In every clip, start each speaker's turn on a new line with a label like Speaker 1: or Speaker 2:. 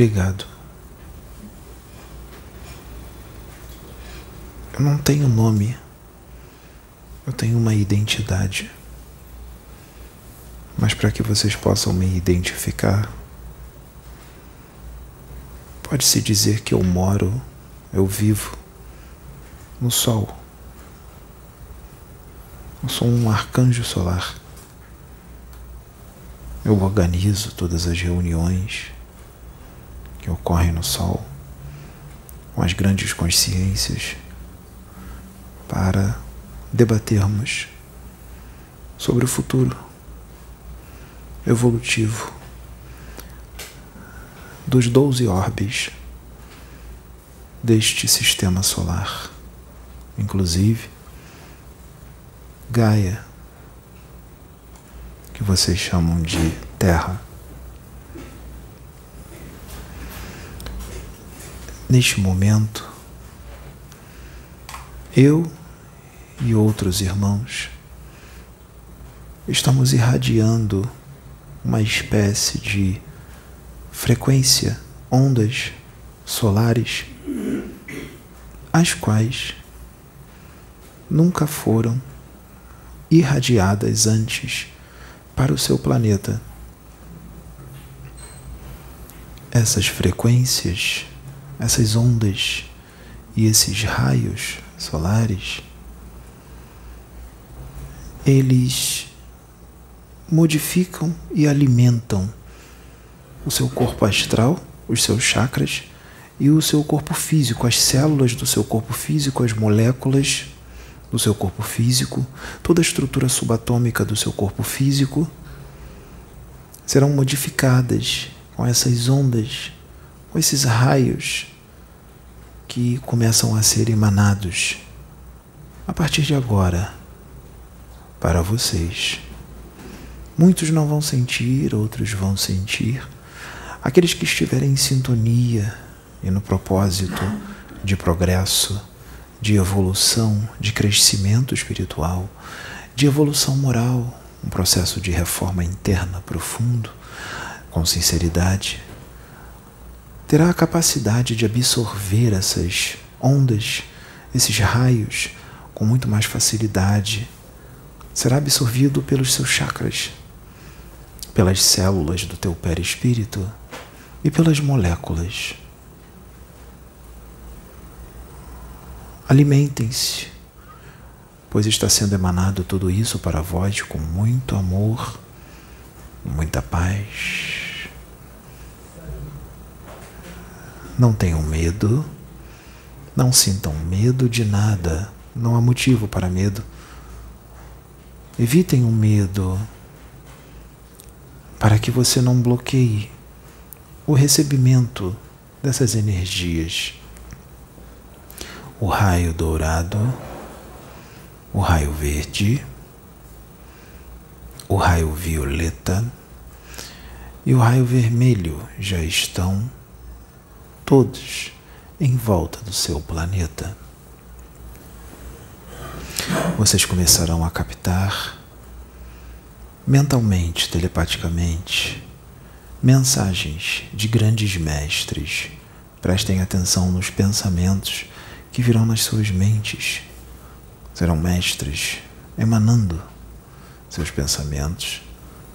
Speaker 1: Obrigado. Eu não tenho nome. Eu tenho uma identidade. Mas para que vocês possam me identificar, pode-se dizer que eu moro, eu vivo no Sol. Eu sou um arcanjo solar. Eu organizo todas as reuniões que ocorrem no Sol com as grandes consciências para debatermos sobre o futuro evolutivo dos doze orbes deste sistema solar, inclusive Gaia, que vocês chamam de Terra. Neste momento, eu e outros irmãos estamos irradiando uma espécie de frequência, ondas solares, as quais nunca foram irradiadas antes para o seu planeta. Essas frequências, essas ondas e esses raios solares, eles modificam e alimentam o seu corpo astral, os seus chakras e o seu corpo físico, as células do seu corpo físico, as moléculas do seu corpo físico, toda a estrutura subatômica do seu corpo físico serão modificadas com essas ondas, com esses raios que começam a ser emanados a partir de agora para vocês. Muitos não vão sentir, outros vão sentir. Aqueles que estiverem em sintonia e no propósito de progresso, de evolução, de crescimento espiritual, de evolução moral, um processo de reforma interna profundo, com sinceridade, terá a capacidade de absorver essas ondas, esses raios, com muito mais facilidade. Será absorvido pelos seus chakras, pelas células do teu perispírito e pelas moléculas. Alimentem-se, pois está sendo emanado tudo isso para vós com muito amor, muita paz. Não tenham medo, não sintam medo de nada, não há motivo para medo. Evitem o medo para que você não bloqueie o recebimento dessas energias. O raio dourado, o raio verde, o raio violeta e o raio vermelho já estão todos em volta do seu planeta. Vocês começarão a captar mentalmente, telepaticamente, mensagens de grandes mestres. Prestem atenção nos pensamentos que virão nas suas mentes. Serão mestres emanando seus pensamentos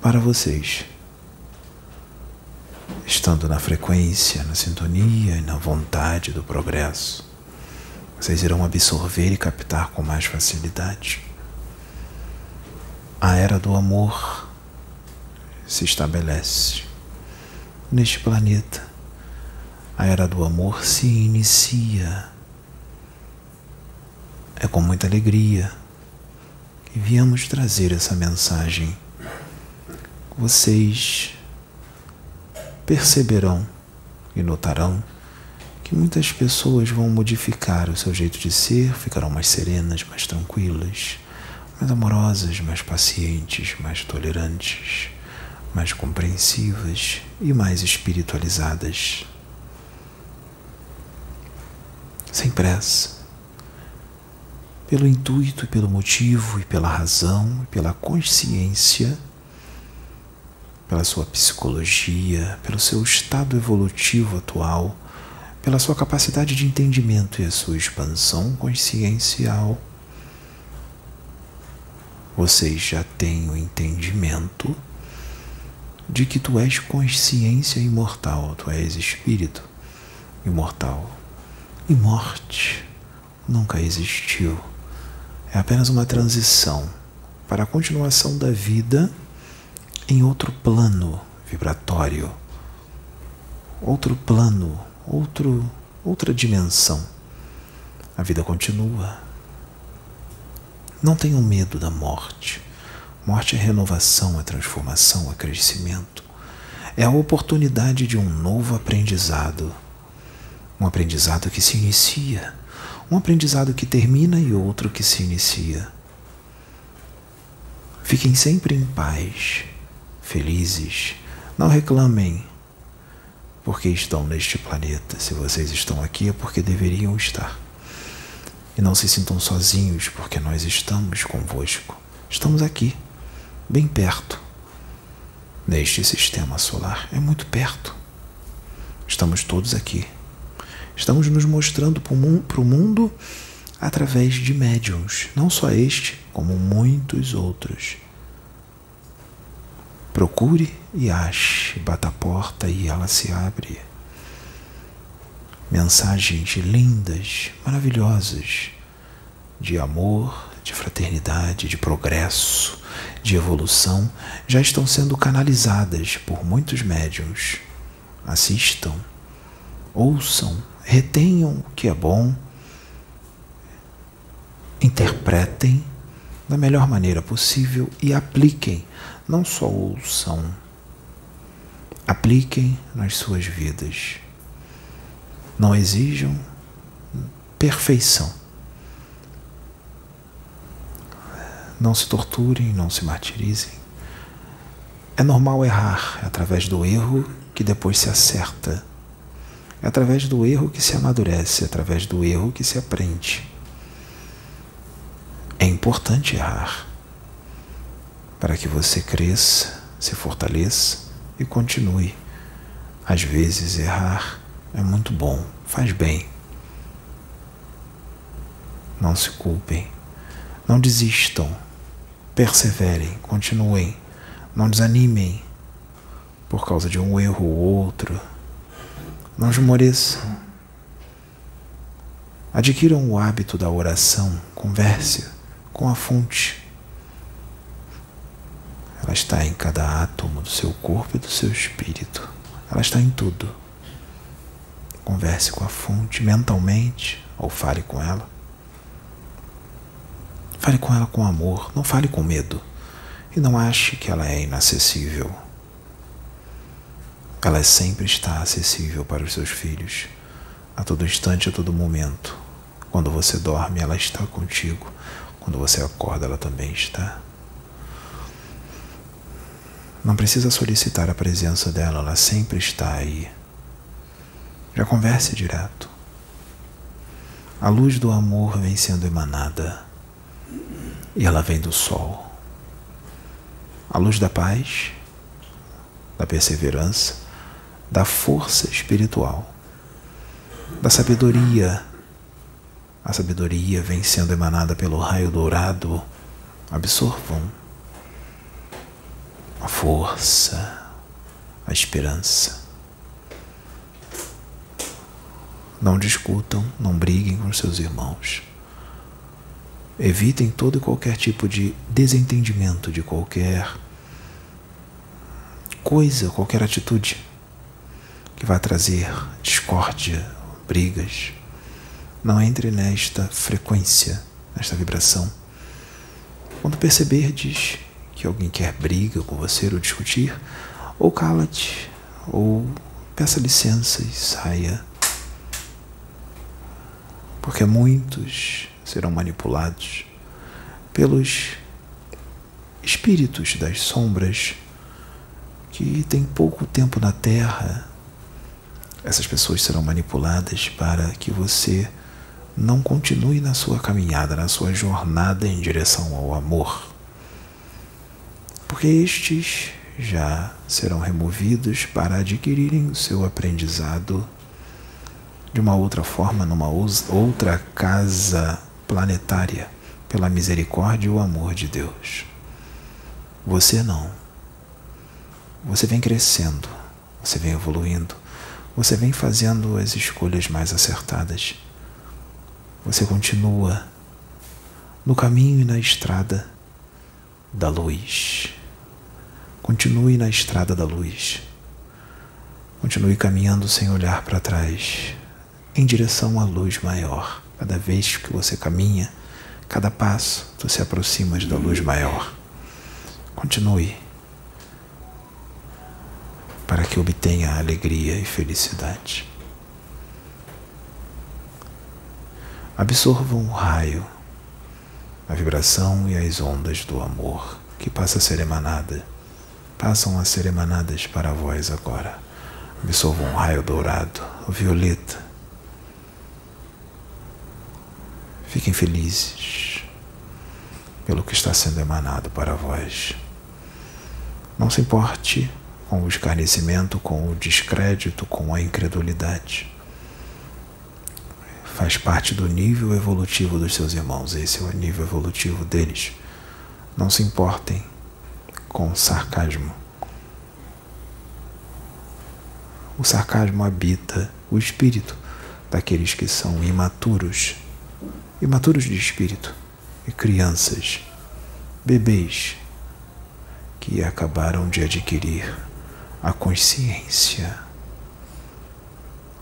Speaker 1: para vocês. Estando na frequência, na sintonia e na vontade do progresso, vocês irão absorver e captar com mais facilidade a era do amor se estabelece neste planeta. A era do amor se inicia. É com muita alegria que viemos trazer essa mensagem. Vocês perceberão e notarão que muitas pessoas vão modificar o seu jeito de ser, ficarão mais serenas, mais tranquilas mais amorosas, mais pacientes, mais tolerantes, mais compreensivas e mais espiritualizadas. Sem pressa, pelo intuito pelo motivo e pela razão e pela consciência pela sua psicologia, pelo seu estado evolutivo atual, pela sua capacidade de entendimento e a sua expansão consciencial, vocês já têm o entendimento de que tu és consciência imortal, tu és espírito imortal. E morte nunca existiu. É apenas uma transição para a continuação da vida em outro plano vibratório, outro plano, outro, outra dimensão. A vida continua. Não tenham medo da morte. Morte é renovação, é transformação, é crescimento. É a oportunidade de um novo aprendizado. Um aprendizado que se inicia, um aprendizado que termina e outro que se inicia. Fiquem sempre em paz, felizes. Não reclamem porque estão neste planeta. Se vocês estão aqui é porque deveriam estar. E não se sintam sozinhos, porque nós estamos convosco. Estamos aqui bem perto, neste sistema solar. É muito perto. Estamos todos aqui. Estamos nos mostrando para o mundo através de médiums, não só este, como muitos outros. Procure e ache, bata a porta e ela se abre. Mensagens lindas, maravilhosas, de amor, de fraternidade, de progresso, de evolução já estão sendo canalizadas por muitos médiums. Assistam, ouçam, retenham o que é bom, interpretem da melhor maneira possível e apliquem, não só ouçam, apliquem nas suas vidas. Não exijam perfeição Não se torturem, não se martirizem. É normal errar, é através do erro que depois se acerta. É através do erro que se amadurece, é através do erro que se aprende. É importante errar para que você cresça, se fortaleça e continue. Às vezes errar é muito bom, faz bem. Não se culpem, não desistam Perseverem, continuem, não desanimem por causa de um erro ou outro. Não esmoreçam. Adquiram o hábito da oração, converse com a fonte. Está em cada átomo do seu corpo e do seu espírito. Ela está em tudo. Converse com a fonte mentalmente ou fale com ela. Fale com ela com amor, não fale com medo. E não ache que ela é inacessível. Ela sempre está acessível para os seus filhos, a todo instante, a todo momento. Quando você dorme, ela está contigo. Quando você acorda, ela também está. Não precisa solicitar a presença dela, ela sempre está aí. Já converse direto. A luz do amor vem sendo emanada e ela vem do sol. A luz da paz, da perseverança, da força espiritual, da sabedoria. A sabedoria vem sendo emanada pelo raio dourado. Absorvam a força, a esperança. Não discutam, não briguem com seus irmãos. Evitem todo e qualquer tipo de desentendimento de qualquer coisa, qualquer atitude que vá trazer discórdia, brigas. Não entre nesta frequência, nesta vibração. Quando perceberdes que alguém quer briga com você ou discutir, ou cala-te, ou peça licença e saia. Porque muitos serão manipulados pelos espíritos das sombras que têm pouco tempo na Terra. Essas pessoas serão manipuladas para que você não continue na sua caminhada, na sua jornada em direção ao amor. Porque estes já serão removidos para adquirirem o seu aprendizado de uma outra forma, numa outra casa planetária, pela misericórdia e o amor de Deus. Você não. Você vem crescendo, você vem evoluindo, você vem fazendo as escolhas mais acertadas. Você continua no caminho e na estrada da luz. Continue na estrada da luz. Continue caminhando sem olhar para trás, em direção à luz maior. Cada vez que você caminha, cada passo, você aproxima da luz maior. Continue para que obtenha alegria e felicidade. Absorva um raio, a vibração e as ondas do amor que passa a ser emanada passam a ser emanadas para vós agora. Absorva um raio dourado, violeta. Fiquem felizes pelo que está sendo emanado para vós. Não se importe com o escarnecimento, com o descrédito, com a incredulidade. Faz parte do nível evolutivo dos seus irmãos, esse é o nível evolutivo deles. Não se importem com sarcasmo. O sarcasmo habita o espírito daqueles que são imaturos, imaturos de espírito, e crianças, bebês, que acabaram de adquirir a consciência,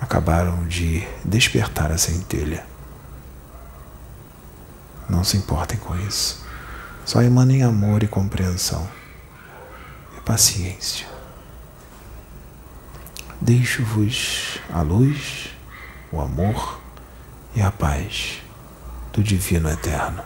Speaker 1: acabaram de despertar a centelha. Não se importem com isso. Só emanem amor e compreensão paciência. Deixo-vos a luz, o amor e a paz do Divino Eterno.